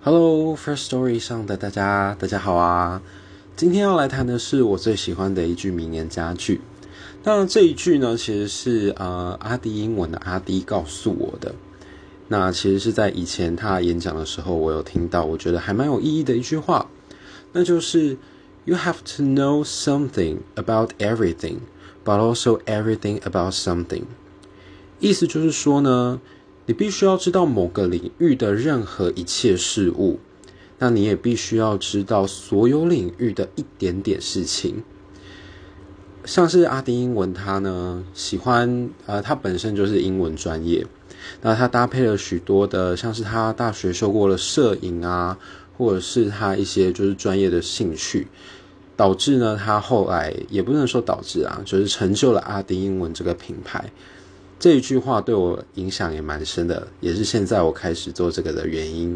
Hello, First Story 上的大家，大家好啊！今天要来谈的是我最喜欢的一句名言佳句。那这一句呢，其实是呃阿迪英文的阿迪告诉我的。那其实是在以前他演讲的时候，我有听到，我觉得还蛮有意义的一句话，那就是 You have to know something about everything, but also everything about something。意思就是说呢。你必须要知道某个领域的任何一切事物，那你也必须要知道所有领域的一点点事情。像是阿丁英文，他呢喜欢呃，他本身就是英文专业，那他搭配了许多的，像是他大学修过了摄影啊，或者是他一些就是专业的兴趣，导致呢他后来也不能说导致啊，就是成就了阿丁英文这个品牌。这一句话对我影响也蛮深的，也是现在我开始做这个的原因。